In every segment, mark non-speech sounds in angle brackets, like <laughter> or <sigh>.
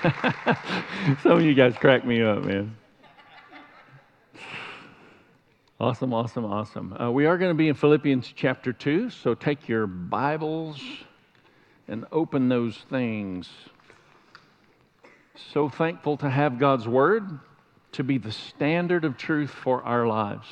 <laughs> Some of you guys crack me up, man. Awesome, awesome, awesome. Uh, we are going to be in Philippians chapter 2, so take your Bibles and open those things. So thankful to have God's Word to be the standard of truth for our lives.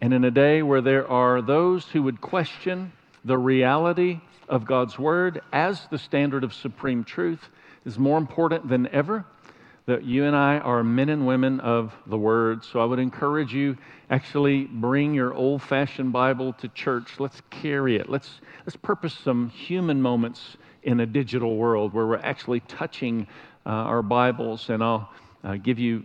And in a day where there are those who would question the reality of God's Word as the standard of supreme truth, is more important than ever that you and I are men and women of the Word. So I would encourage you actually bring your old fashioned Bible to church. Let's carry it. Let's, let's purpose some human moments in a digital world where we're actually touching uh, our Bibles. And I'll uh, give you,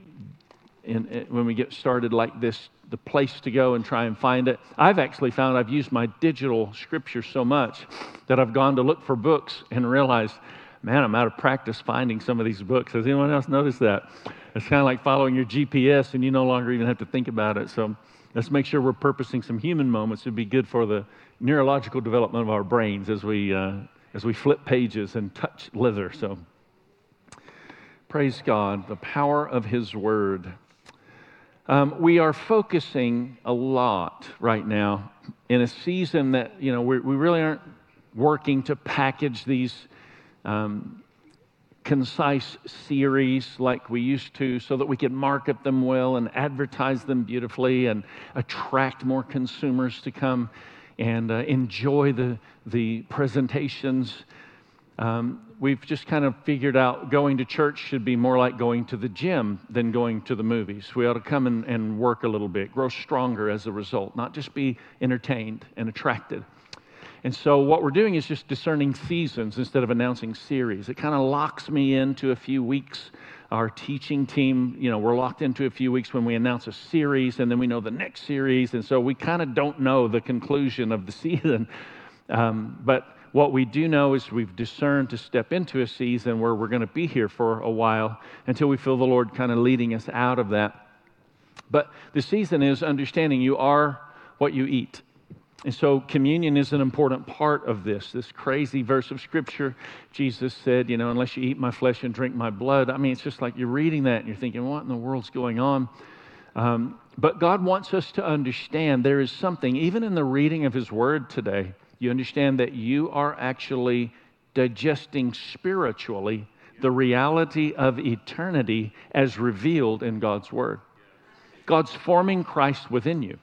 in, in, when we get started like this, the place to go and try and find it. I've actually found I've used my digital scripture so much that I've gone to look for books and realized man, I'm out of practice finding some of these books. Has anyone else noticed that? It's kind of like following your GPS and you no longer even have to think about it. So let's make sure we're purposing some human moments It'd be good for the neurological development of our brains as we, uh, as we flip pages and touch leather. So praise God, the power of His Word. Um, we are focusing a lot right now in a season that, you know, we, we really aren't working to package these um, concise series like we used to so that we could market them well and advertise them beautifully and attract more consumers to come and uh, enjoy the, the presentations. Um, we've just kind of figured out going to church should be more like going to the gym than going to the movies. We ought to come and, and work a little bit, grow stronger as a result, not just be entertained and attracted. And so, what we're doing is just discerning seasons instead of announcing series. It kind of locks me into a few weeks. Our teaching team, you know, we're locked into a few weeks when we announce a series, and then we know the next series. And so, we kind of don't know the conclusion of the <laughs> season. Um, but what we do know is we've discerned to step into a season where we're going to be here for a while until we feel the Lord kind of leading us out of that. But the season is understanding you are what you eat. And so, communion is an important part of this. This crazy verse of scripture, Jesus said, you know, unless you eat my flesh and drink my blood. I mean, it's just like you're reading that and you're thinking, what in the world's going on? Um, but God wants us to understand there is something, even in the reading of His Word today, you understand that you are actually digesting spiritually the reality of eternity as revealed in God's Word. God's forming Christ within you.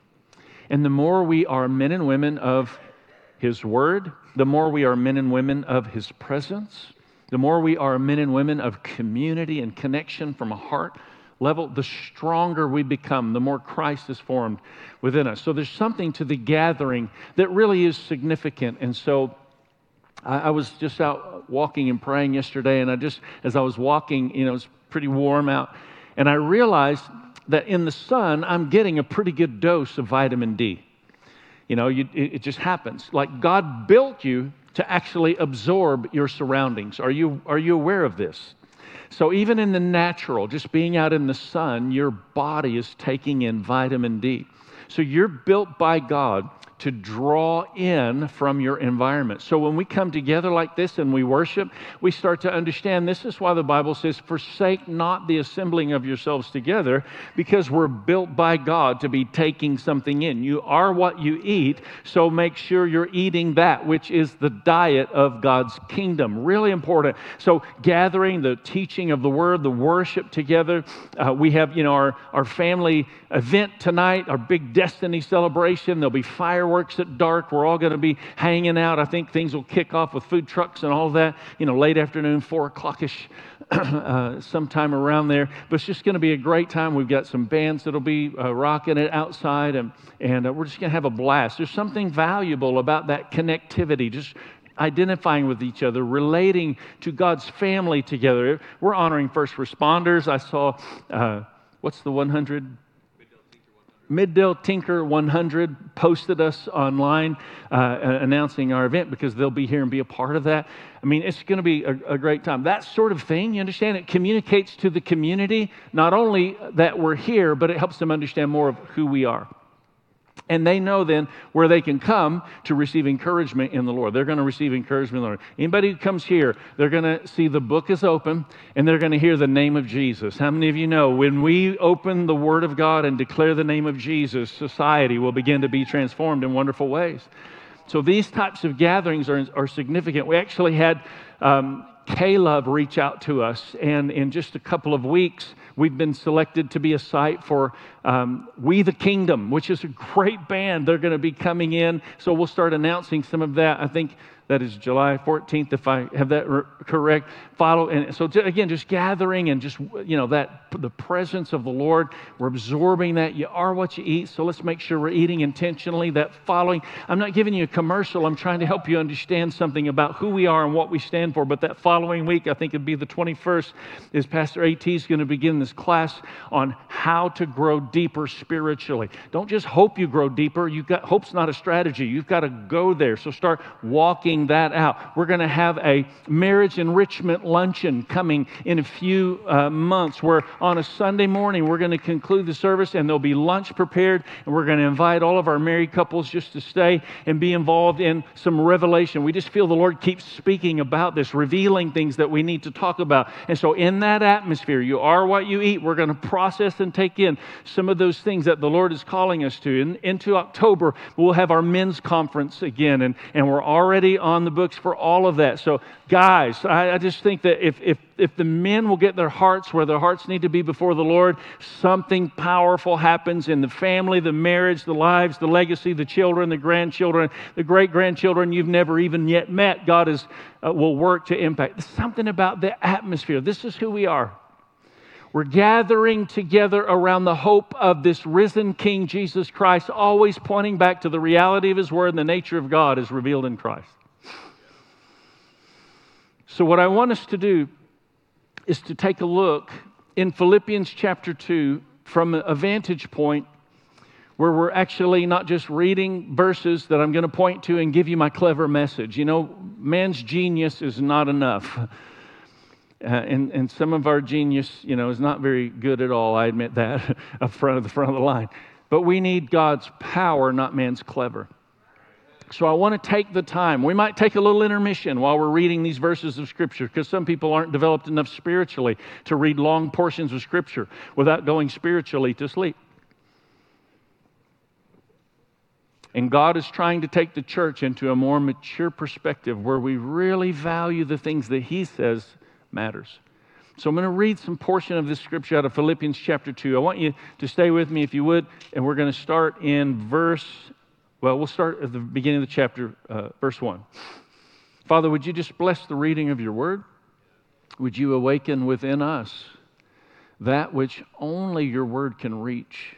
And the more we are men and women of His Word, the more we are men and women of His presence, the more we are men and women of community and connection from a heart level, the stronger we become, the more Christ is formed within us. So there's something to the gathering that really is significant. And so I, I was just out walking and praying yesterday, and I just, as I was walking, you know, it's pretty warm out, and I realized that in the sun, I'm getting a pretty good dose of vitamin D. You know, you, it, it just happens. Like God built you to actually absorb your surroundings. Are you, are you aware of this? So, even in the natural, just being out in the sun, your body is taking in vitamin D. So, you're built by God to draw in from your environment. So when we come together like this and we worship, we start to understand this is why the Bible says, Forsake not the assembling of yourselves together, because we're built by God to be taking something in. You are what you eat, so make sure you're eating that, which is the diet of God's kingdom. Really important. So, gathering, the teaching of the word, the worship together. Uh, we have, you know, our, our family event tonight, our big destiny celebration. There'll be fireworks fireworks at dark. We're all going to be hanging out. I think things will kick off with food trucks and all that, you know, late afternoon, four o'clockish, <clears throat> uh, sometime around there. But it's just going to be a great time. We've got some bands that'll be uh, rocking it outside, and, and uh, we're just going to have a blast. There's something valuable about that connectivity, just identifying with each other, relating to God's family together. We're honoring first responders. I saw, uh, what's the 100? Mid-Del Tinker 100 posted us online uh, announcing our event because they'll be here and be a part of that. I mean, it's going to be a, a, great time. That sort of thing, you understand, it communicates to the community not only that we're here, but it helps them understand more of who we are. And they know then where they can come to receive encouragement in the Lord. They're going to receive encouragement in the Lord. Anybody who comes here, they're going to see the book is open and they're going to hear the name of Jesus. How many of you know when we open the Word of God and declare the name of Jesus, society will begin to be transformed in wonderful ways? So these types of gatherings are, are significant. We actually had um, K-Love reach out to us, and in just a couple of weeks, we've been selected to be a site for um, We the Kingdom, which is a great band. They're going to be coming in, so we'll start announcing some of that. I think that is July 14th, if I have that correct. Follow. And so, again, just gathering and just, you know, that the presence of the Lord. We're absorbing that. You are what you eat. So let's make sure we're eating intentionally. That following. I'm not giving you a commercial. I'm trying to help you understand something about who we are and what we stand for. But that following week, I think it'd be the 21st, is Pastor AT is going to begin this class on how to grow deeper spiritually. Don't just hope you grow deeper. You've got hope's not a strategy. You've got to go there. So start walking that out. We're going to have a marriage enrichment luncheon coming in a few uh, months where on a Sunday morning we're going to conclude the service and there'll be lunch prepared and we're going to invite all of our married couples just to stay and be involved in some revelation. We just feel the Lord keeps speaking about this, revealing things that we need to talk about. And so in that atmosphere, you are what you eat. We're going to process and take in some of those things that the Lord is calling us to. In, into October, we'll have our men's conference again and, and we're already on on the books for all of that. So, guys, I, I, just think that if, if, if the men will get their hearts where their hearts need to be before the Lord, something powerful happens in the family, the marriage, the lives, the legacy, the children, the grandchildren, the great grandchildren you've never even yet met. God is, uh, will work to impact. something about the atmosphere. This is who we are. We're gathering together around the hope of this risen King Jesus Christ, always pointing back to the reality of His Word and the nature of God as revealed in Christ. So, what I want us to do is to take a look in Philippians chapter 2 from a vantage point where we're actually not just reading verses that I'm going to point to and give you my clever message. You know, man's genius is not enough. <laughs> Uh, and, and some of our genius, you know, is not very good at all. I admit that <laughs> up front of the front of the line. But we need God's power, not man's clever. So I want to take the time. We might take a little intermission while we're reading these verses of Scripture because some people aren't developed enough spiritually to read long portions of Scripture without going spiritually to sleep. And God is trying to take the church into a more mature perspective where we really value the things that He says matters. So I'm going to read some portion of this scripture out of Philippians chapter 2. I want you to stay with me if you would, and we're going to start in verse well, we'll start at the beginning of the chapter, uh, verse 1. Father, would you just bless the reading of your word? Would you awaken within us that which only your word can reach?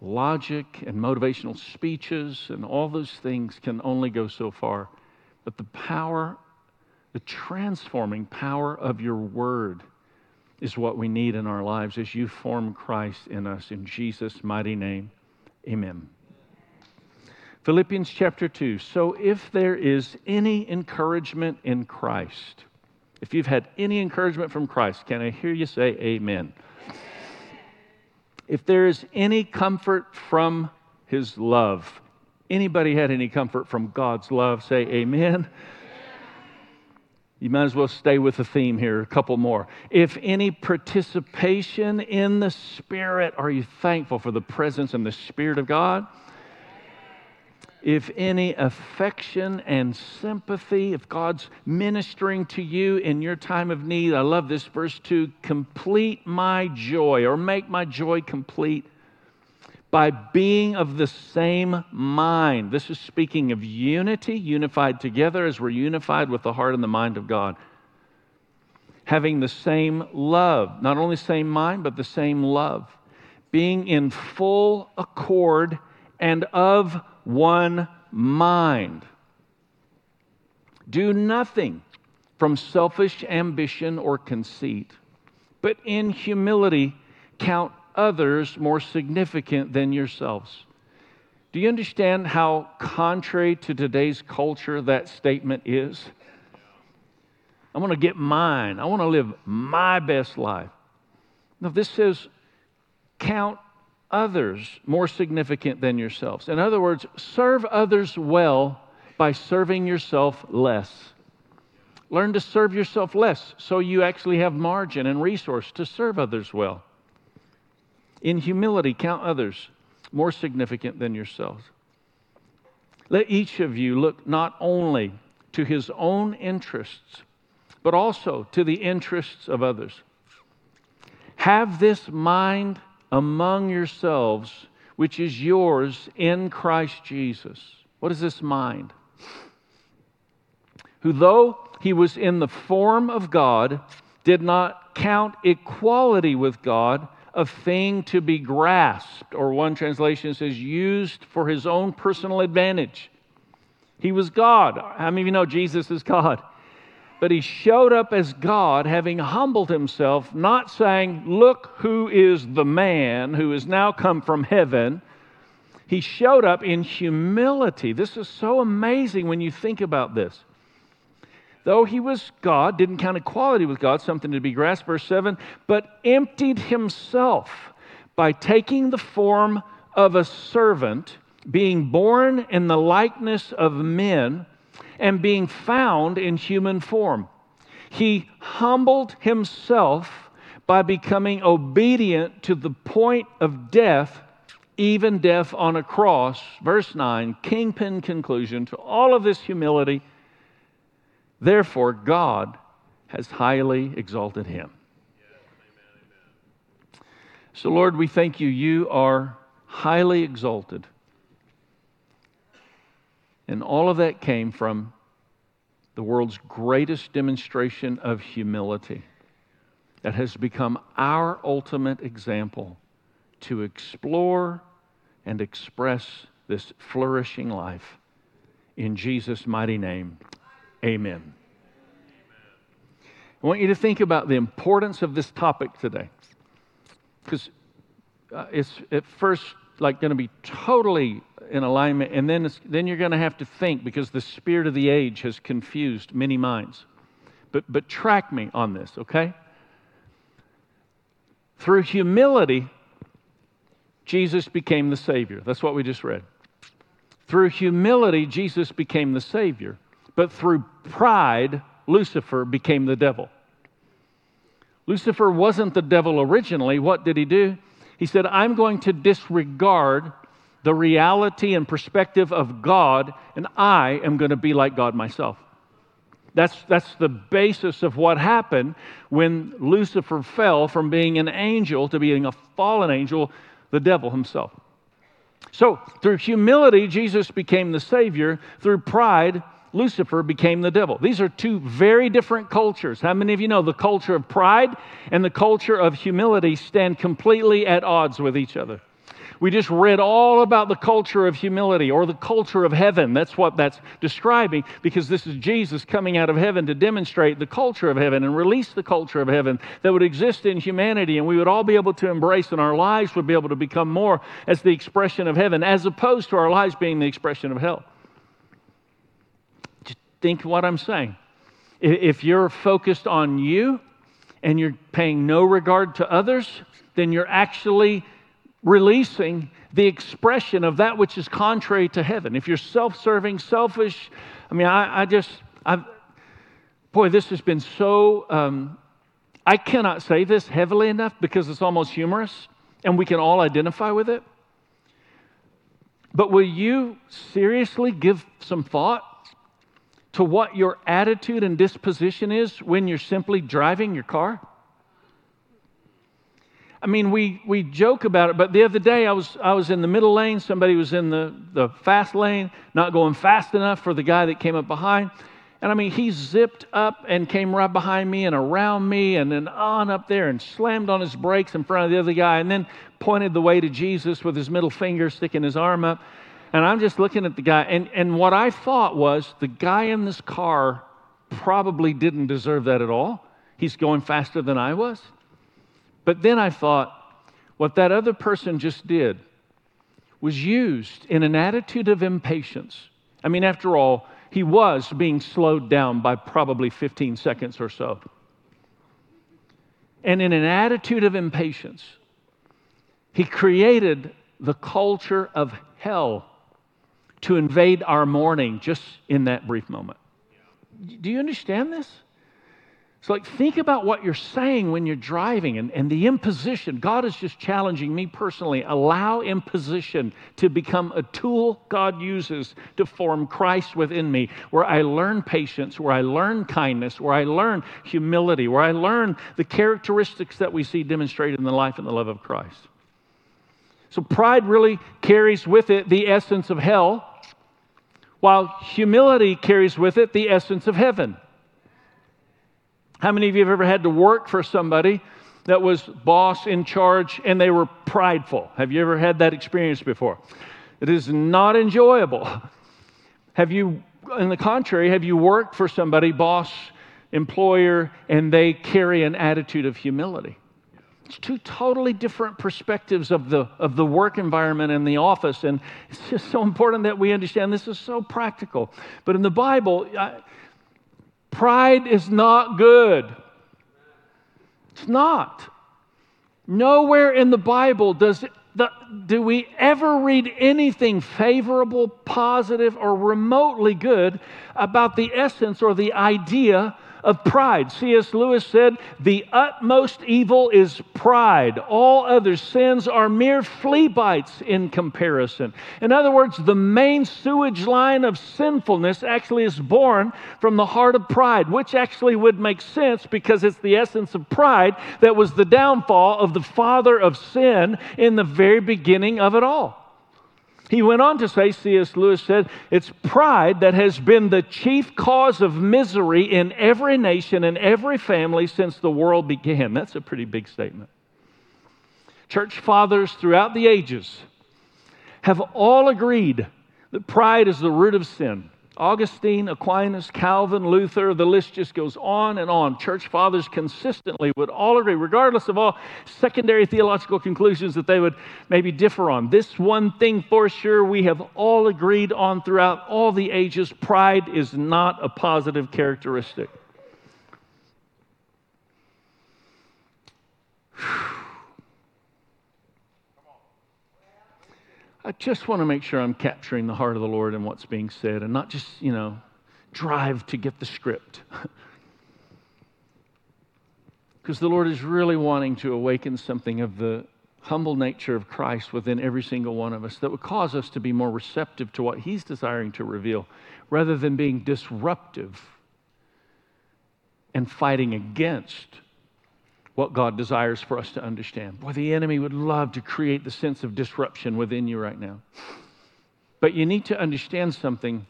Logic and motivational speeches and all those things can only go so far. But the power, the transforming power of your word is what we need in our lives as you form Christ in us. In Jesus' mighty name, amen. Philippians chapter 2. So, if there is any encouragement in Christ, if you've had any encouragement from Christ, can I hear you say amen? If there is any comfort from his love, anybody had any comfort from God's love, say amen. You might as well stay with the theme here, a couple more. If any participation in the Spirit, are you thankful for the presence and the Spirit of God? If any affection and sympathy, if God's ministering to you in your time of need, I love this verse 2 complete my joy or make my joy complete by being of the same mind. This is speaking of unity, unified together as we're unified with the heart and the mind of God. Having the same love, not only same mind, but the same love. Being in full accord and of one mind. Do nothing from selfish ambition or conceit, but in humility count others more significant than yourselves. Do you understand how contrary to today's culture that statement is? I want to get mine. I want to live my best life. Now, this says count others more significant than yourselves. In other words, serve others well by serving yourself less. Learn to serve yourself less so you actually have margin and resource to serve others well. In humility, count others more significant than yourselves. Let each of you look not only to his own interests, but also to the interests of others. Have this mind among yourselves, which is yours in Christ Jesus. What is this mind? Who, though he was in the form of God, did not count equality with God a thing to be grasped, or one translation says used for his own personal advantage. He was God. How many of you know Jesus is God? But he showed up as God, having humbled himself, not saying, Look who is the man who has now come from heaven. He showed up in humility. This is so amazing when you think about this. Though he was God, didn't count equality with God, something to be grasped, verse 7, but emptied himself by taking the form of a servant, being born in the likeness of men, and being found in human form. He humbled himself by becoming obedient to the point of death, even death on a cross. Verse 9, kingpin conclusion to all of this humility Therefore, God has highly exalted him. So, Lord, we thank you. You are highly exalted. And all of that came from the world's greatest demonstration of humility that has become our ultimate example to explore and express this flourishing life. In Jesus' mighty name. Amen. I want you to think about the importance of this topic today. Because uh, it's at first like going to be totally in alignment, and then, then you're going to have to think because the spirit of the age has confused many minds. But, but track me on this, okay? Through humility, Jesus became the Savior. That's what we just read. Through humility, Jesus became the Savior. But through pride, Lucifer became the devil. Lucifer wasn't the devil originally. What did he do? He said, I'm going to disregard the reality and perspective of God, and I am going to be like God myself. That's, that's the basis of what happened when Lucifer fell from being an angel to being a fallen angel, the devil himself. So, through humility, Jesus became the Savior. Through pride, Lucifer became the devil. These are two very different cultures. How many of you know the culture of pride and the culture of humility stand completely at odds with each other? We just read all about the culture of humility or the culture of heaven. That's what that's describing because this is Jesus coming out of heaven to demonstrate the culture of heaven and release the culture of heaven that would exist in humanity and we would all be able to embrace and our lives would be able to become more as the expression of heaven as opposed to our lives being the expression of hell Just think what I'm saying. If you're focused on you and you're paying no regard to others, then you're actually releasing the expression of that which is contrary to heaven. If you're self serving, selfish, I mean, I, I just, I've, boy, this has been so, um, I cannot say this heavily enough because it's almost humorous and we can all identify with it. But will you seriously give some thought to what your attitude and disposition is when you're simply driving your car? I mean, we, we joke about it, but the other day I was, I was in the middle lane. Somebody was in the, the fast lane, not going fast enough for the guy that came up behind. And I mean, he zipped up and came right behind me and around me and then on up there and slammed on his brakes in front of the other guy and then pointed the way to Jesus with his middle finger sticking his arm up. And I'm just looking at the guy, and, and what I thought was the guy in this car probably didn't deserve that at all. He's going faster than I was. But then I thought, what that other person just did was used in an attitude of impatience. I mean, after all, he was being slowed down by probably 15 seconds or so. And in an attitude of impatience, He created the culture of hell to invade our morning just in that brief moment. Do you understand this? So, like, think about what you're saying when you're driving and, and the imposition. God is just challenging me personally. Allow imposition to become a tool God uses to form Christ within me, where I learn patience, where I learn kindness, where I learn humility, where I learn the characteristics that we see demonstrated in the life and the love of Christ. So, pride really carries with it the essence of hell, while humility carries with it the essence of heaven. How many of you have ever had to work for somebody that was boss in charge and they were prideful? Have you ever had that experience before? It is not enjoyable. Have you, in the contrary, have you worked for somebody, boss, employer, and they carry an attitude of humility? It's two totally different perspectives of the, of the work environment and the office. And it's just so important that we understand this is so practical. But in the Bible, I, Pride is not good. It's not. Nowhere in the Bible does the, do we ever read anything favorable, positive, or remotely good about the essence or the idea of pride. C.S. Lewis said, The utmost evil is pride. All other sins are mere flea bites in comparison. In other words, the main sewage line of sinfulness actually is born from the heart of pride, which actually would make sense because it's the essence of pride that was the downfall of the father of sin in the very beginning of it all. He went on to say, C.S. Lewis said, it's pride that has been the chief cause of misery in every nation and every family since the world began. That's a pretty big statement. Church fathers throughout the ages have all agreed that pride is the root of sin. Augustine, Aquinas, Calvin, Luther, the list just goes on and on. Church fathers consistently would all agree, regardless of all secondary theological conclusions that they would maybe differ on. This one thing for sure we have all agreed on throughout all the ages pride is not a positive characteristic. I just want to make sure I'm capturing the heart of the Lord and what's being said and not just, you know, drive to get the script. <laughs> Because the Lord is really wanting to awaken something of the humble nature of Christ within every single one of us that would cause us to be more receptive to what He's desiring to reveal rather than being disruptive and fighting against what God desires for us to understand. Boy, the enemy would love to create the sense of disruption within you right now. But you need to understand something.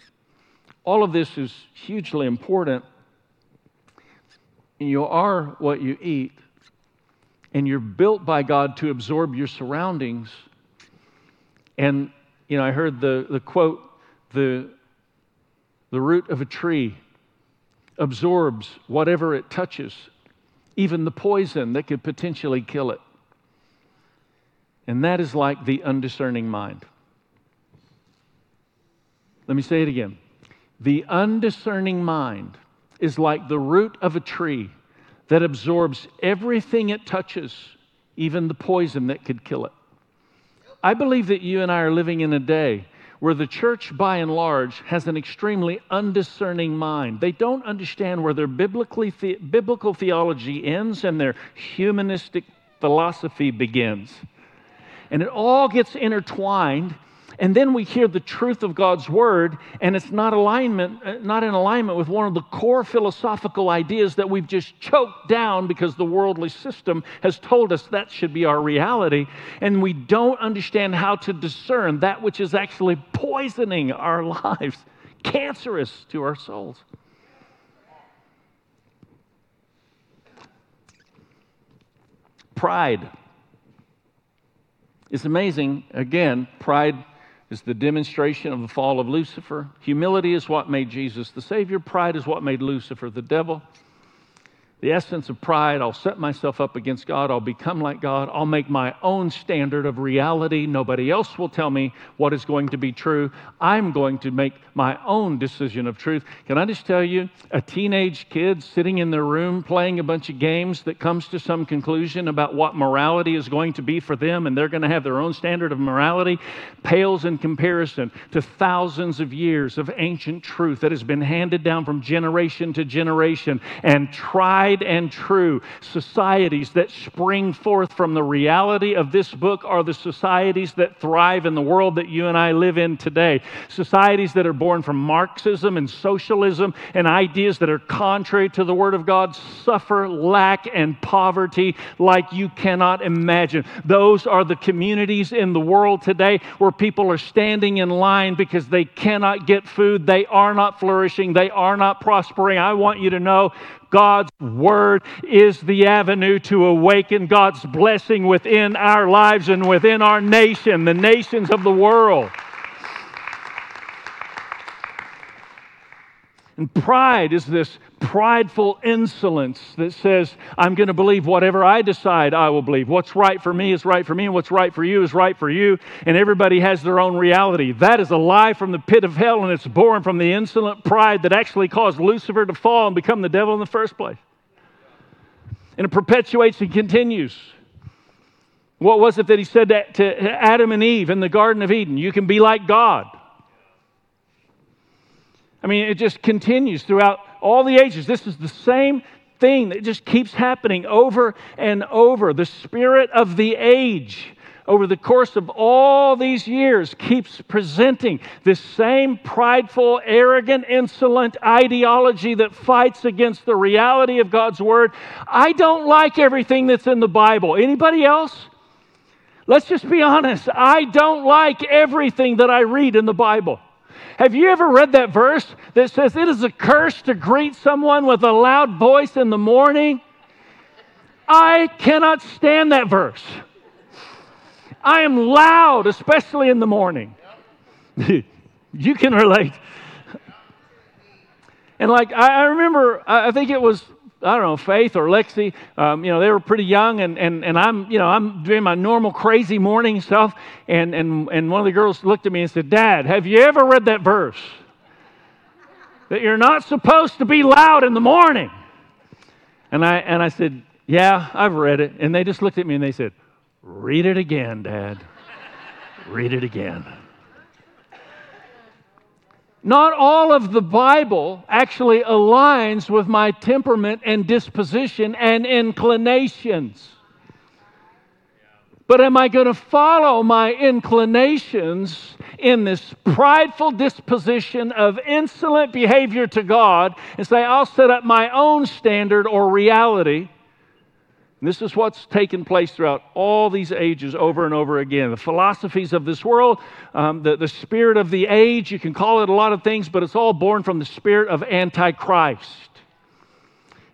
All of this is hugely important. You are what you eat, and you're built by God to absorb your surroundings. And, you know, I heard the, the quote the, the root of a tree absorbs whatever it touches even the poison that could potentially kill it. And that is like the undiscerning mind. Let me say it again. The undiscerning mind is like the root of a tree that absorbs everything it touches, even the poison that could kill it. I believe that you and I are living in a day where the church, by and large, has an extremely undiscerning mind. They don't understand where their biblically the, biblical theology ends and their humanistic philosophy begins. And it all gets intertwined and then we hear the truth of God's word, and it's not alignment, uh, not in alignment with one of the core philosophical ideas that we've just choked down because the worldly system has told us that should be our reality. And we don't understand how to discern that which is actually poisoning our <laughs> lives, cancerous to our souls. Pride. It's amazing. Again, pride is the demonstration of the fall of Lucifer. Humility is what made Jesus the Savior. Pride is what made Lucifer the devil. The essence of pride. I'll set myself up against God. I'll become like God. I'll make my own standard of reality. Nobody else will tell me what is going to be true. I'm going to make my own decision of truth. Can I just tell you, a teenage kid sitting in their room playing a bunch of games that comes to some conclusion about what morality is going to be for them and they're going to have their own standard of morality pales in comparison to thousands of years of ancient truth that has been handed down from generation to generation and tried tried and true societies that spring forth from the reality of this book are the societies that thrive in the world that you and I live in today. Societies that are born from Marxism and socialism and ideas that are contrary to the Word of God suffer lack and poverty like you cannot imagine. Those are the communities in the world today where people are standing in line because they cannot get food. They are not flourishing. They are not prospering. I want you to know God's Word is the avenue to awaken God's blessing within our lives and within our nation, the nations of the world. And pride is this prideful insolence that says, I'm going to believe whatever I decide I will believe. What's right for me is right for me, and what's right for you is right for you, and everybody has their own reality. That is a lie from the pit of hell, and it's born from the insolent pride that actually caused Lucifer to fall and become the devil in the first place. And it perpetuates and continues. What was it that he said to Adam and Eve in the Garden of Eden? You can be like God. I mean, it just continues throughout all the ages. This is the same thing that just keeps happening over and over. The spirit of the age over the course of all these years keeps presenting this same prideful, arrogant, insolent ideology that fights against the reality of God's word. I don't like everything that's in the Bible. Anybody else? Let's just be honest. I don't like everything that I read in the Bible. Have you ever read that verse that says, It is a curse to greet someone with a loud voice in the morning? I cannot stand that verse. I am loud, especially in the morning. <laughs> you can relate. And like, I remember, I think it was I don't know, Faith or Lexi, um, you know, they were pretty young, and, and, and I'm, you know, I'm doing my normal crazy morning stuff, and, and, and one of the girls looked at me and said, Dad, have you ever read that verse? That you're not supposed to be loud in the morning. And I, and I said, Yeah, I've read it. And they just looked at me and they said, Read it again, Dad. Read it again. Not all of the Bible actually aligns with my temperament and disposition and inclinations. But am I going to follow my inclinations in this prideful disposition of insolent behavior to God and say, I'll set up my own standard or reality? And this is what's taken place throughout all these ages over and over again. The philosophies of this world, um, the, the spirit of the age, you can call it a lot of things, but it's all born from the spirit of Antichrist.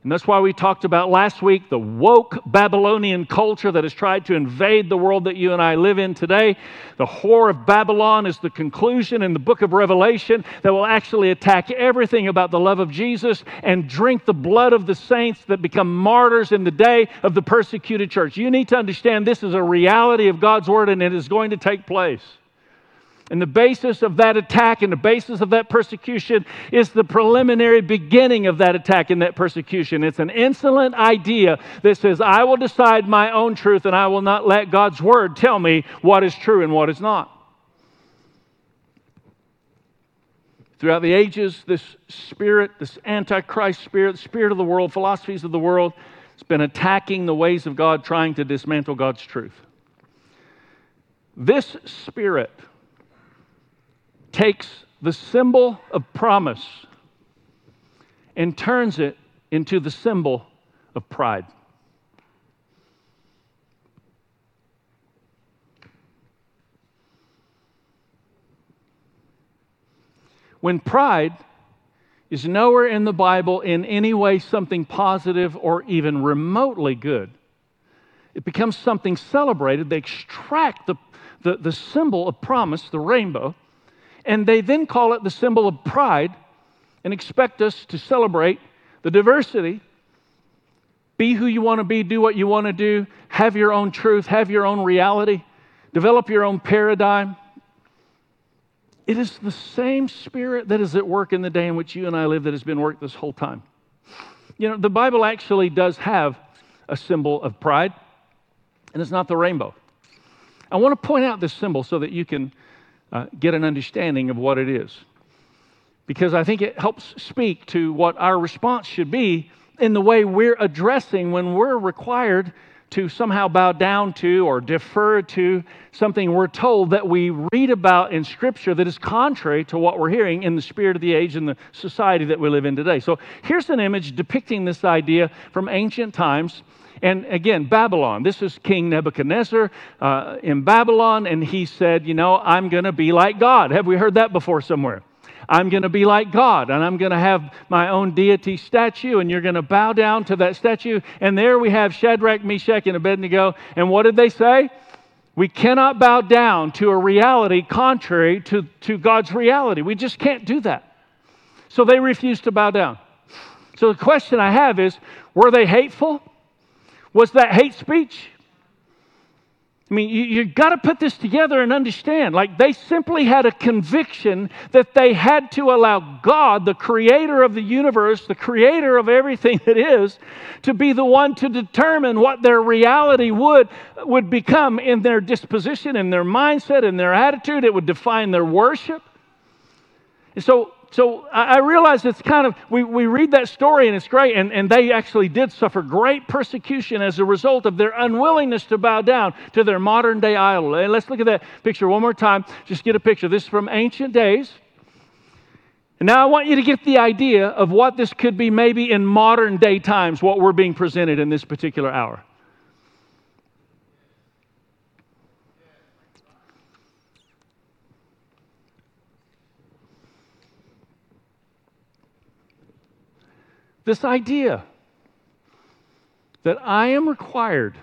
And that's why we talked about last week the woke Babylonian culture that has tried to invade the world that you and I live in today. The whore of Babylon is the conclusion in the book of Revelation that will actually attack everything about the love of Jesus and drink the blood of the saints that become martyrs in the day of the persecuted church. You need to understand this is a reality of God's word and it is going to take place. And the basis of that attack and the basis of that persecution is the preliminary beginning of that attack and that persecution. It's an insolent idea that says, I will decide my own truth and I will not let God's word tell me what is true and what is not. Throughout the ages, this spirit, this antichrist spirit, spirit of the world, philosophies of the world, has been attacking the ways of God, trying to dismantle God's truth. This spirit, takes the symbol of promise and turns it into the symbol of pride. When pride is nowhere in the Bible in any way something positive or even remotely good, it becomes something celebrated. They extract the, the, the symbol of promise, the rainbow, and they then call it the symbol of pride and expect us to celebrate the diversity be who you want to be, do what you want to do, have your own truth, have your own reality, develop your own paradigm. It is the same spirit that is at work in the day in which you and I live that has been worked this whole time. You know, the Bible actually does have a symbol of pride, and it's not the rainbow. I want to point out this symbol so that you can uh, get an understanding of what it is. Because I think it helps speak to what our response should be in the way we're addressing when we're required to somehow bow down to or defer to something we're told that we read about in Scripture that is contrary to what we're hearing in the spirit of the age and the society that we live in today. So here's an image depicting this idea from ancient times. And again, Babylon. This is King Nebuchadnezzar uh, in Babylon, and he said, You know, I'm going to be like God. Have we heard that before somewhere? I'm going to be like God and I'm going to have my own deity statue and you're going to bow down to that statue. And there we have Shadrach, Meshach, and Abednego. And what did they say? We cannot bow down to a reality contrary to, to God's reality. We just can't do that. So they refused to bow down. So the question I have is were they hateful? Was that hate speech? I mean, you, you got to put this together and understand. Like, they simply had a conviction that they had to allow God, the creator of the universe, the creator of everything that is, to be the one to determine what their reality would, would become in their disposition, in their mindset, in their attitude. It would define their worship. And so, so I realize it's kind of, we, we read that story and it's great, and, and they actually did suffer great persecution as a result of their unwillingness to bow down to their modern day idol. And let's look at that picture one more time. Just get a picture. This is from ancient days. And now I want you to get the idea of what this could be maybe in modern day times, what we're being presented in this particular hour. This idea that I am required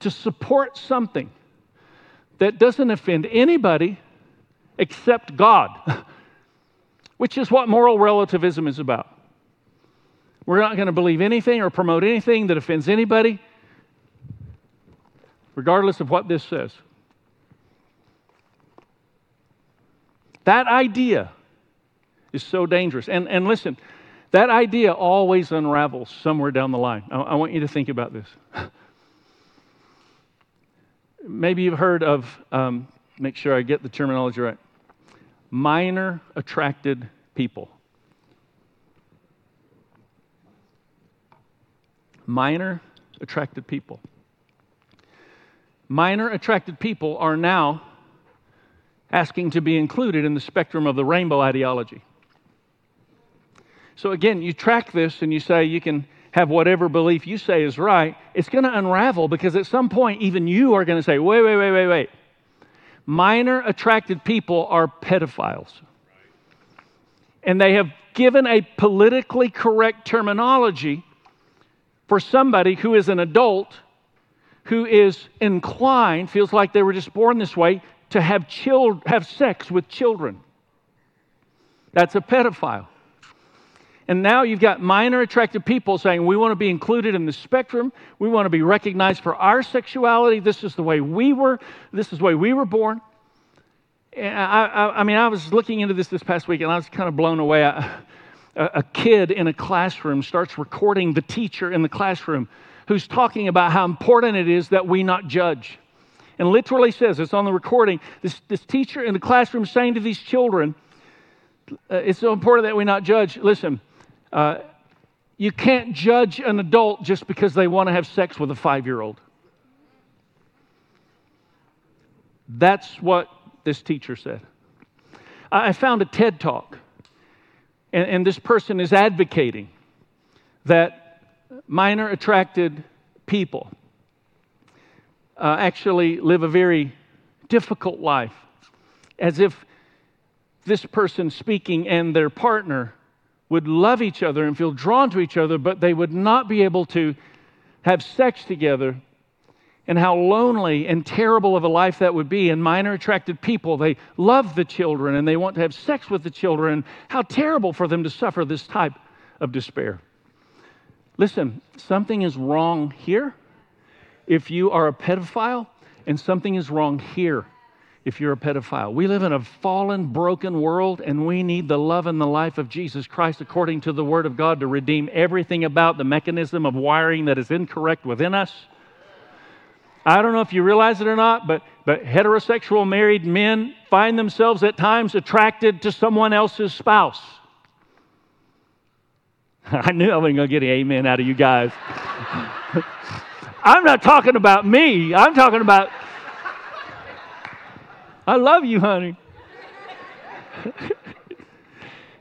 to support something that doesn't offend anybody except God, <laughs> which is what moral relativism is about. We're not going to believe anything or promote anything that offends anybody, regardless of what this says. That idea is so dangerous. And, and listen, that idea always unravels somewhere down the line. I, I want you to think about this. <laughs> Maybe you've heard of, um, make sure I get the terminology right, minor attracted people. Minor attracted people. Minor attracted people are now asking to be included in the spectrum of the rainbow ideology. So again, you track this and you say you can have whatever belief you say is right, it's going to unravel because at some point, even you are going to say, wait, wait, wait, wait, wait. Minor attracted people are pedophiles. And they have given a politically correct terminology for somebody who is an adult who is inclined, feels like they were just born this way, to have, children, have sex with children. That's a pedophile. And now you've got minor attractive people saying, we want to be included in the spectrum. We want to be recognized for our sexuality. This is the way we were. This is the way we were born. And I, I, I mean, I was looking into this this past week and I was kind of blown away. A kid in a classroom starts recording the teacher in the classroom who's talking about how important it is that we not judge. And literally says, it's on the recording, this, this teacher in the classroom saying to these children, uh, it's so important that we not judge. Listen, uh, you can't judge an adult just because they want to have sex with a five year old. That's what this teacher said. I found a TED talk, and, and this person is advocating that minor attracted people uh, actually live a very difficult life, as if this person speaking and their partner would love each other and feel drawn to each other, but they would not be able to have sex together, and how lonely and terrible of a life that would be. And minor attracted people, they love the children and they want to have sex with the children. How terrible for them to suffer this type of despair. Listen, something is wrong here if you are a pedophile, and something is wrong here if you're a pedophile. We live in a fallen, broken world, and we need the love and the life of Jesus Christ according to the Word of God to redeem everything about the mechanism of wiring that is incorrect within us. I don't know if you realize it or not, but, but heterosexual married men find themselves at times attracted to someone else's spouse. <laughs> I knew I wasn't going to get an amen out of you guys. <laughs> I'm not talking about me, I'm talking about I love you, honey. <laughs>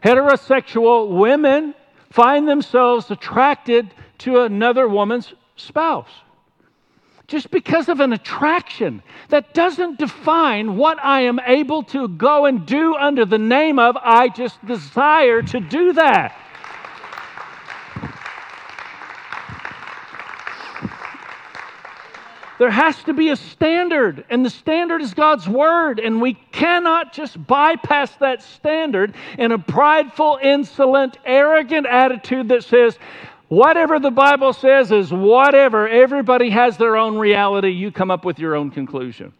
Heterosexual women find themselves attracted to another woman's spouse just because of an attraction that doesn't define what I am able to go and do under the name of I just desire to do that. There has to be a standard, and the standard is God's Word, and we cannot just bypass that standard in a prideful, insolent, arrogant attitude that says, whatever the Bible says is whatever. Everybody has their own reality. You come up with your own conclusion.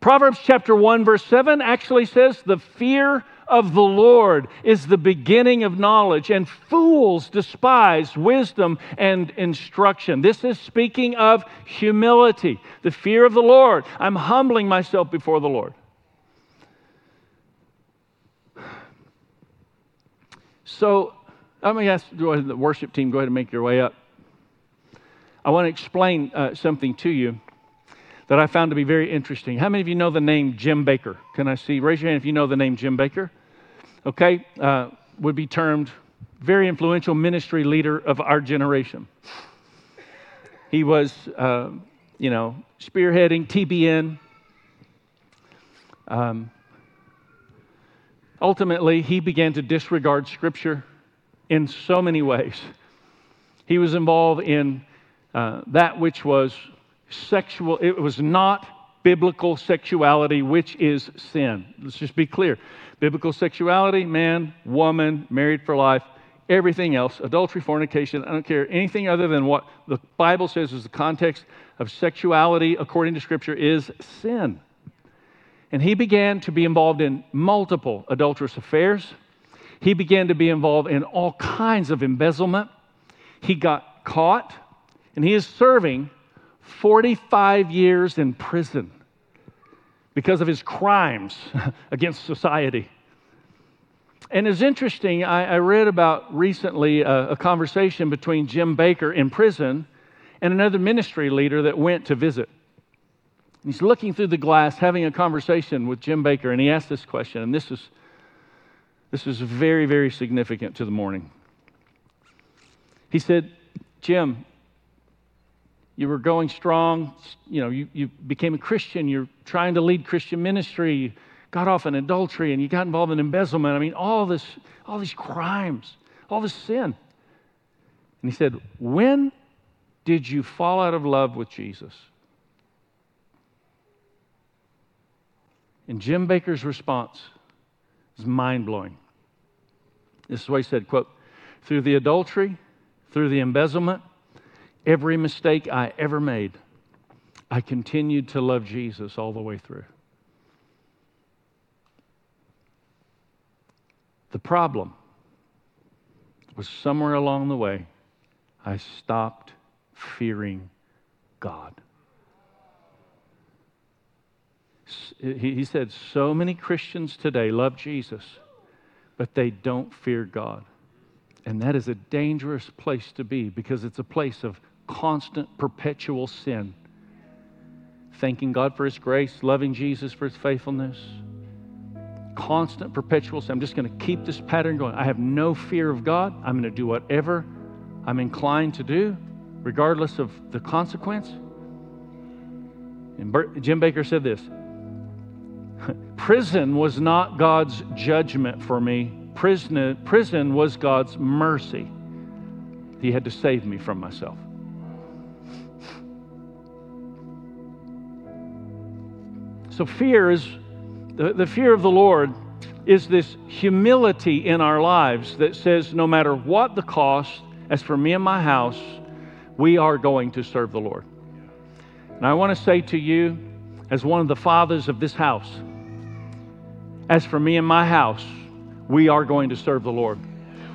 Proverbs chapter 1, verse 7 actually says, The fear of the Lord is the beginning of knowledge, and fools despise wisdom and instruction. This is speaking of humility, the fear of the Lord. I'm humbling myself before the Lord. So, going to ask the worship team, go ahead and make your way up. I want to explain uh, something to you that I found to be very interesting. How many of you know the name Jim Bakker? Can I see? Raise your hand if you know the name Jim Bakker okay, uh, would be termed very influential ministry leader of our generation. He was, uh, you know, spearheading TBN. Um, ultimately, he began to disregard Scripture in so many ways. He was involved in uh, that which was sexual, it was not biblical sexuality, which is sin. Let's just be clear. Biblical sexuality, man, woman, married for life, everything else, adultery, fornication, I don't care, anything other than what the Bible says is the context of sexuality according to Scripture is sin. And he began to be involved in multiple adulterous affairs. He began to be involved in all kinds of embezzlement. He got caught, and he is serving 45 years in prison because of his crimes <laughs> against society. And it's interesting, I, I read about recently a, a, conversation between Jim Bakker in prison and another ministry leader that went to visit. He's looking through the glass, having a conversation with Jim Bakker, and he asked this question, and this is, this is very, very significant to the morning. He said, Jim, you were going strong, you know, you, you became a Christian, you're trying to lead Christian ministry, you got off in adultery, and you got involved in embezzlement. I mean, all this, all these crimes, all this sin. And he said, When did you fall out of love with Jesus? And Jim Bakker's response is mind blowing. This is what he said, quote, through the adultery, through the embezzlement, Every mistake I ever made, I continued to love Jesus all the way through. The problem was somewhere along the way, I stopped fearing God. He said, So many Christians today love Jesus, but they don't fear God. And that is a dangerous place to be because it's a place of constant, perpetual sin. Thanking God for His grace, loving Jesus for His faithfulness. Constant, perpetual sin. I'm just going to keep this pattern going. I have no fear of God. I'm going to do whatever I'm inclined to do, regardless of the consequence. And Jim Bakker said this <laughs> Prison was not God's judgment for me, prison, prison was God's mercy. He had to save me from myself. So, fear is the, the fear of the Lord is this humility in our lives that says, no matter what the cost As for me and my house, we are going to serve the Lord. And I want to say to you, as one of the fathers of this house, as for me and my house, we are going to serve the Lord.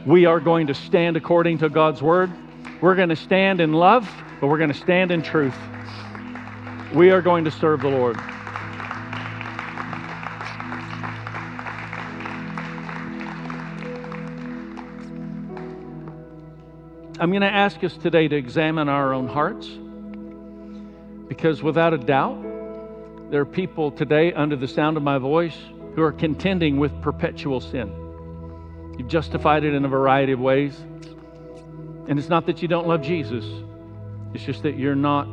We are going to stand according to God's word. We're going to stand in love, but we're going to stand in truth. We are going to serve the Lord. I'm going to ask us today to examine our own hearts because without a doubt, there are people today under the sound of my voice who are contending with perpetual sin. You've justified it in a variety of ways. And it's not that you don't love Jesus, it's just that you're not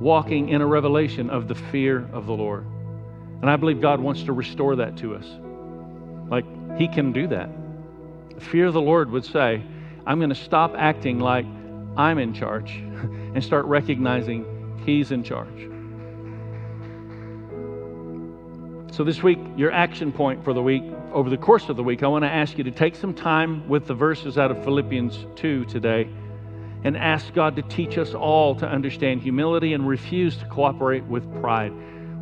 walking in a revelation of the fear of the Lord. And I believe God wants to restore that to us. Like He can do that. Fear of the Lord would say, I'm going to stop acting like I'm in charge <laughs> and start recognizing He's in charge. So, this week, your action point for the week, over the course of the week, I want to ask you to take some time with the verses out of Philippians 2 today and ask God to teach us all to understand humility and refuse to cooperate with pride.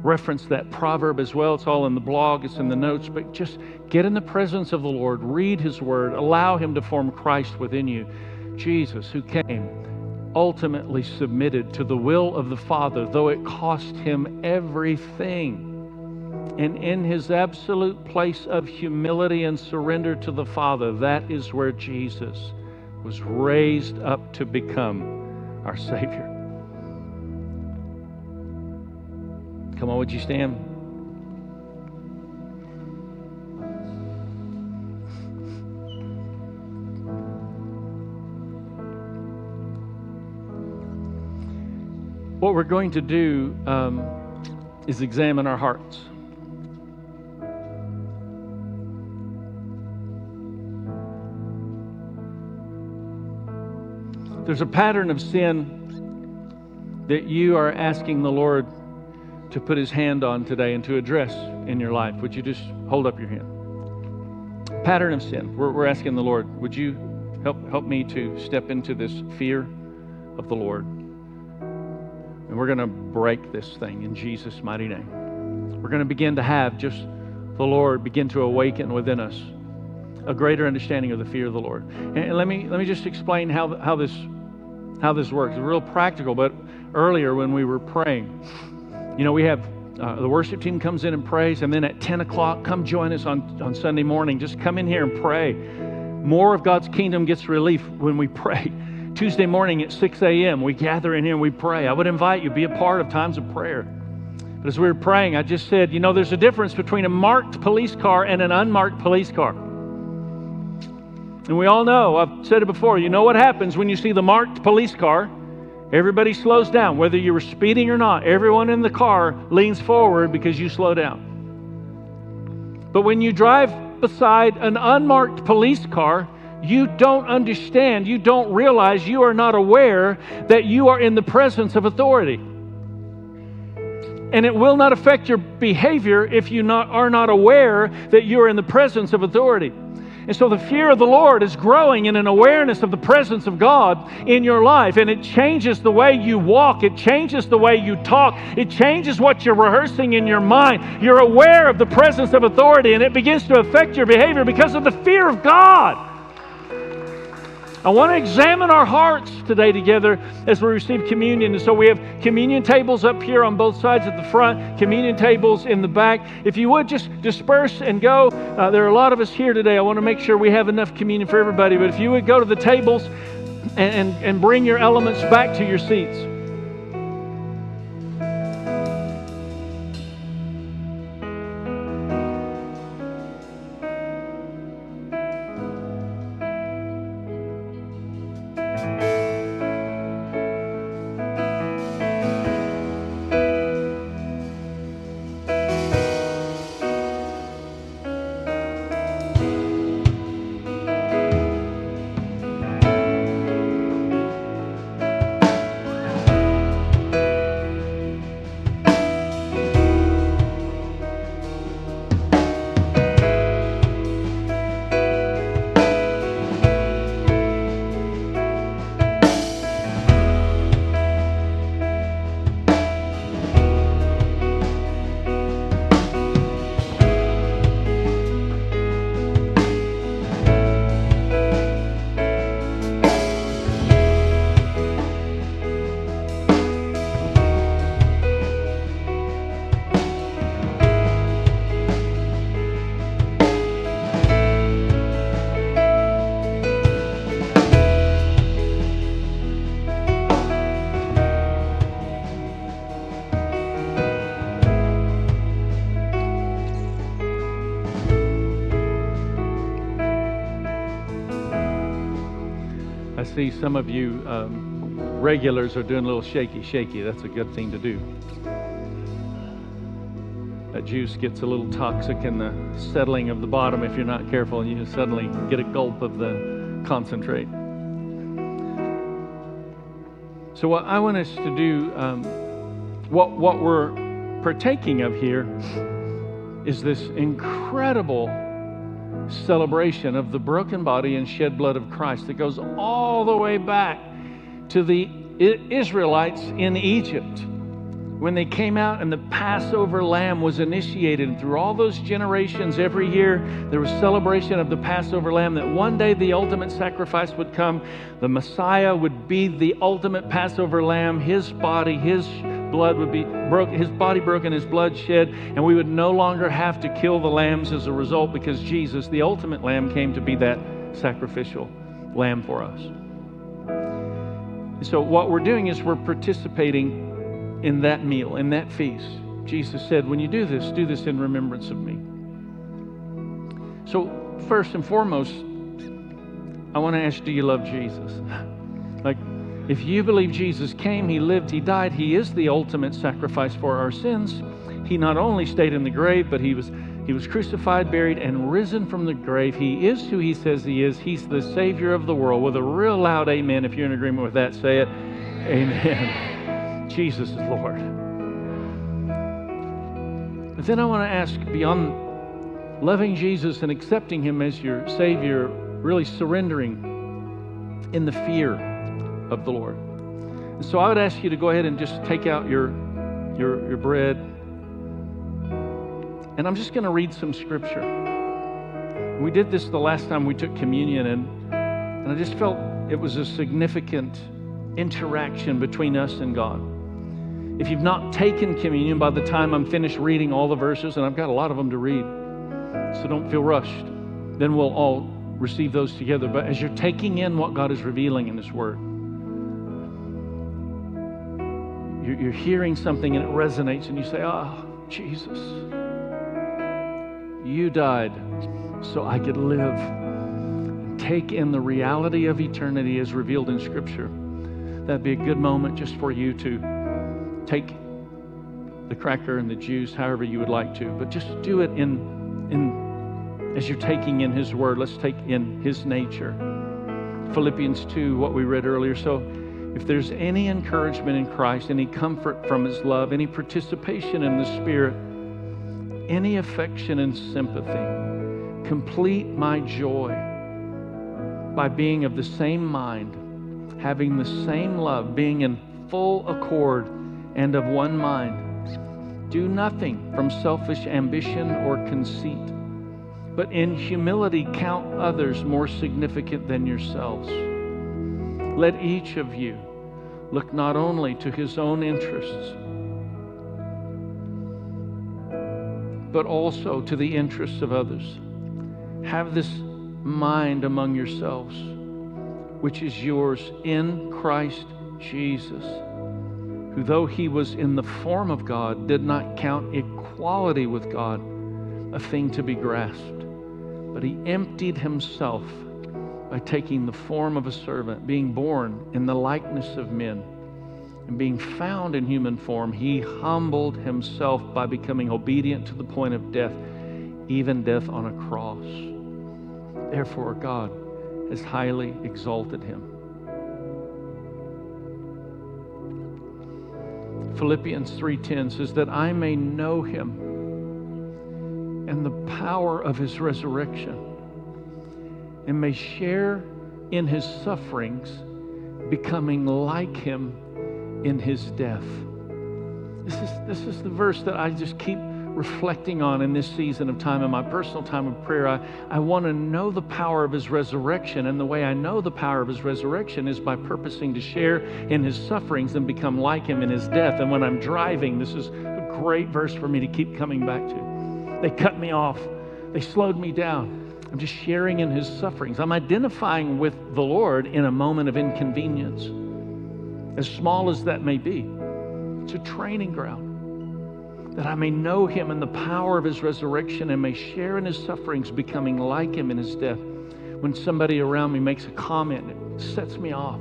Reference that proverb as well. It's all in the blog, it's in the notes, but just get in the presence of the Lord, read His Word, allow Him to form Christ within you. Jesus, who came, ultimately submitted to the will of the Father, though it cost Him everything. And in His absolute place of humility and surrender to the Father, that is where Jesus was raised up to become our Savior. Come on, would you stand? What we're going to do um, is examine our hearts. There's a pattern of sin that you are asking the Lord to put his hand on today and to address in your life, would you just hold up your hand? Pattern of sin. We're, we're asking the Lord, would you help, help me to step into this fear of the Lord? And we're going to break this thing in Jesus' mighty name. We're going to begin to have just the Lord begin to awaken within us a greater understanding of the fear of the Lord. And let me let me just explain how how this how this works. Real practical, but earlier when we were praying, you know, we have uh, the worship team comes in and prays, and then at 10 o'clock, come join us on, on Sunday morning. Just come in here and pray. More of God's kingdom gets relief when we <laughs> pray. Tuesday morning at 6 a.m., we gather in here and we pray. I would invite you, be a part of times of prayer. But as we were praying, I just said, you know, there's a difference between a marked police car and an unmarked police car. And we all know, I've said it before, you know what happens when you see the marked police car? Everybody slows down. Whether you were speeding or not, everyone in the car leans forward because you slow down. But when you drive beside an unmarked police car, you don't understand, you don't realize, you are not aware that you are in the presence of authority. And it will not affect your behavior if you not, are not aware that you are in the presence of authority. And so the fear of the Lord is growing in an awareness of the presence of God in your life. And it changes the way you walk, it changes the way you talk, it changes what you're rehearsing in your mind. You're aware of the presence of authority, and it begins to affect your behavior because of the fear of God. I want to examine our hearts today together as we receive communion. And so we have communion tables up here on both sides at the front, communion tables in the back. If you would just disperse and go, uh, there are a lot of us here today. I want to make sure we have enough communion for everybody. But if you would go to the tables and, and, and bring your elements back to your seats. See some of you um, regulars are doing a little shaky, shaky. That's a good thing to do. That juice gets a little toxic in the settling of the bottom if you're not careful, and you suddenly get a gulp of the concentrate. So, what I want us to do, um, what, what we're partaking of here, is this incredible celebration of the broken body and shed blood of Christ that goes all the way back to the Israelites in Egypt when they came out and the Passover lamb was initiated. And through all those generations, every year, there was celebration of the Passover lamb that one day the ultimate sacrifice would come. The Messiah would be the ultimate Passover lamb. His body, his blood would be broken, his body broken, his blood shed, and we would no longer have to kill the lambs as a result because Jesus, the ultimate lamb, came to be that sacrificial lamb for us. So, what we're doing is we're participating in that meal, in that feast. Jesus said, When you do this, do this in remembrance of me. So, first and foremost, I want to ask do you love Jesus? <laughs> like, if you believe Jesus came, He lived, He died, He is the ultimate sacrifice for our sins. He not only stayed in the grave, but He was. He was crucified, buried, and risen from the grave. He is who he says he is. He's the Savior of the world. With a real loud amen, if you're in agreement with that, say it. Amen. <laughs> Jesus is Lord. But then I want to ask beyond loving Jesus and accepting Him as your Savior, really surrendering in the fear of the Lord. And so I would ask you to go ahead and just take out your, your, your bread. And I'm just going to read some scripture. We did this the last time we took communion, and, and I just felt it was a significant interaction between us and God. If you've not taken communion by the time I'm finished reading all the verses, and I've got a lot of them to read, so don't feel rushed, then we'll all receive those together. But as you're taking in what God is revealing in His Word, you're, hearing something and it resonates, and you say, Oh, Jesus, you died so I could live. And Take in the reality of eternity as revealed in Scripture. That'd be a good moment just for you to take the cracker and the juice however you would like to, but just do it in, in as you're taking in His Word. Let's take in His nature. Philippians 2, what we read earlier. So, if there's any encouragement in Christ, any comfort from His love, any participation in the Spirit, any affection and sympathy, complete my joy by being of the same mind, having the same love, being in full accord and of one mind. Do nothing from selfish ambition or conceit, but in humility count others more significant than yourselves. Let each of you look not only to his own interests, but also to the interests of others. Have this mind among yourselves, which is yours in Christ Jesus who, though he was in the form of God, did not count equality with God a thing to be grasped, but he emptied himself by taking the form of a servant, being born in the likeness of men. And being found in human form, he humbled himself by becoming obedient to the point of death, even death on a cross. Therefore, God has highly exalted him Philippians 3:10 says that I may know him and the power of his resurrection and may share in his sufferings becoming like him in his death. This is this is the verse that I just keep reflecting on in this season of time, in my personal time of prayer. I, I want to know the power of his resurrection. And the way I know the power of his resurrection is by purposing to share in his sufferings and become like him in his death. And when I'm driving, this is a great verse for me to keep coming back to. They cut me off, they slowed me down. I'm just sharing in his sufferings. I'm identifying with the Lord in a moment of inconvenience, as small as that may be. It's a training ground that I may know him and the power of his resurrection and may share in his sufferings, becoming like him in his death. When somebody around me makes a comment it sets me off.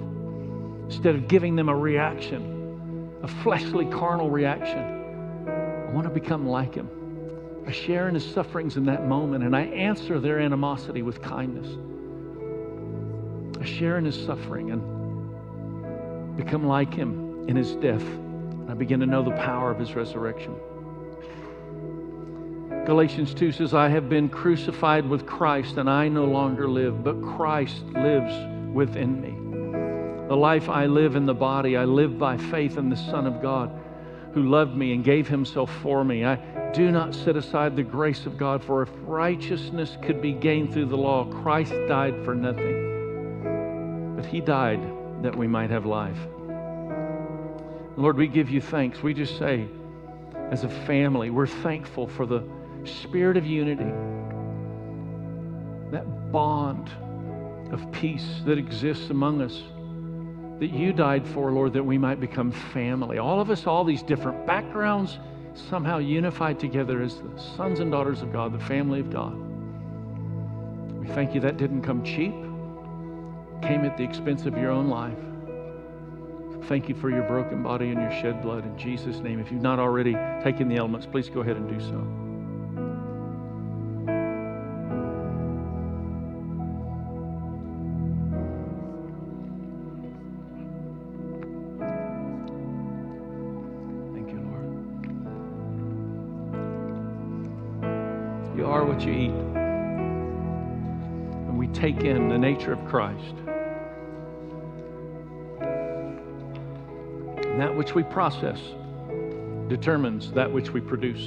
Instead of giving them a reaction, a fleshly, carnal reaction, I want to become like him. I share in his sufferings in that moment and I answer their animosity with kindness. I share in his suffering and become like him in his death. And I begin to know the power of his resurrection. Galatians 2 says, I have been crucified with Christ, and I no longer live, but Christ lives within me. The life I live in the body, I live by faith in the Son of God who loved me and gave himself for me. I do not set aside the grace of God, for if righteousness could be gained through the law, Christ died for nothing. But he died that we might have life. Lord, we give you thanks. We just say, as a family, we're thankful for the spirit of unity, that bond of peace that exists among us that you died for, Lord, that we might become family. All of us, all these different backgrounds, somehow unified together as the sons and daughters of God, the family of God. We thank you that didn't come cheap, came at the expense of your own life. Thank you for your broken body and your shed blood in Jesus' name. If you've not already taken the elements, please go ahead and do so. Nature of Christ. And that which we process determines that which we produce.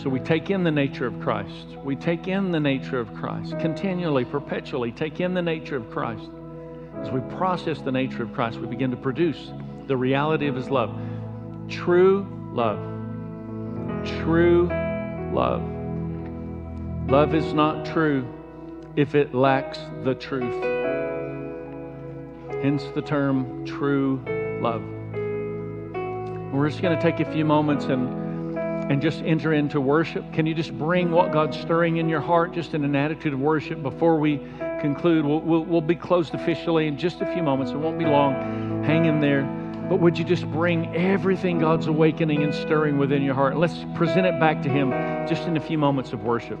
So we take in the nature of Christ. We take in the nature of Christ. Continually, perpetually take in the nature of Christ. As we process the nature of Christ, we begin to produce the reality of His love. True love. True love. Love is not true if it lacks the truth. Hence the term true love. We're just going to take a few moments and, and just enter into worship. Can you just bring what God's stirring in your heart just in an attitude of worship before we conclude? We'll, we'll, we'll be closed officially in just a few moments. It won't be long. Hang in there. But would you just bring everything God's awakening and stirring within your heart? Let's present it back to Him just in a few moments of worship.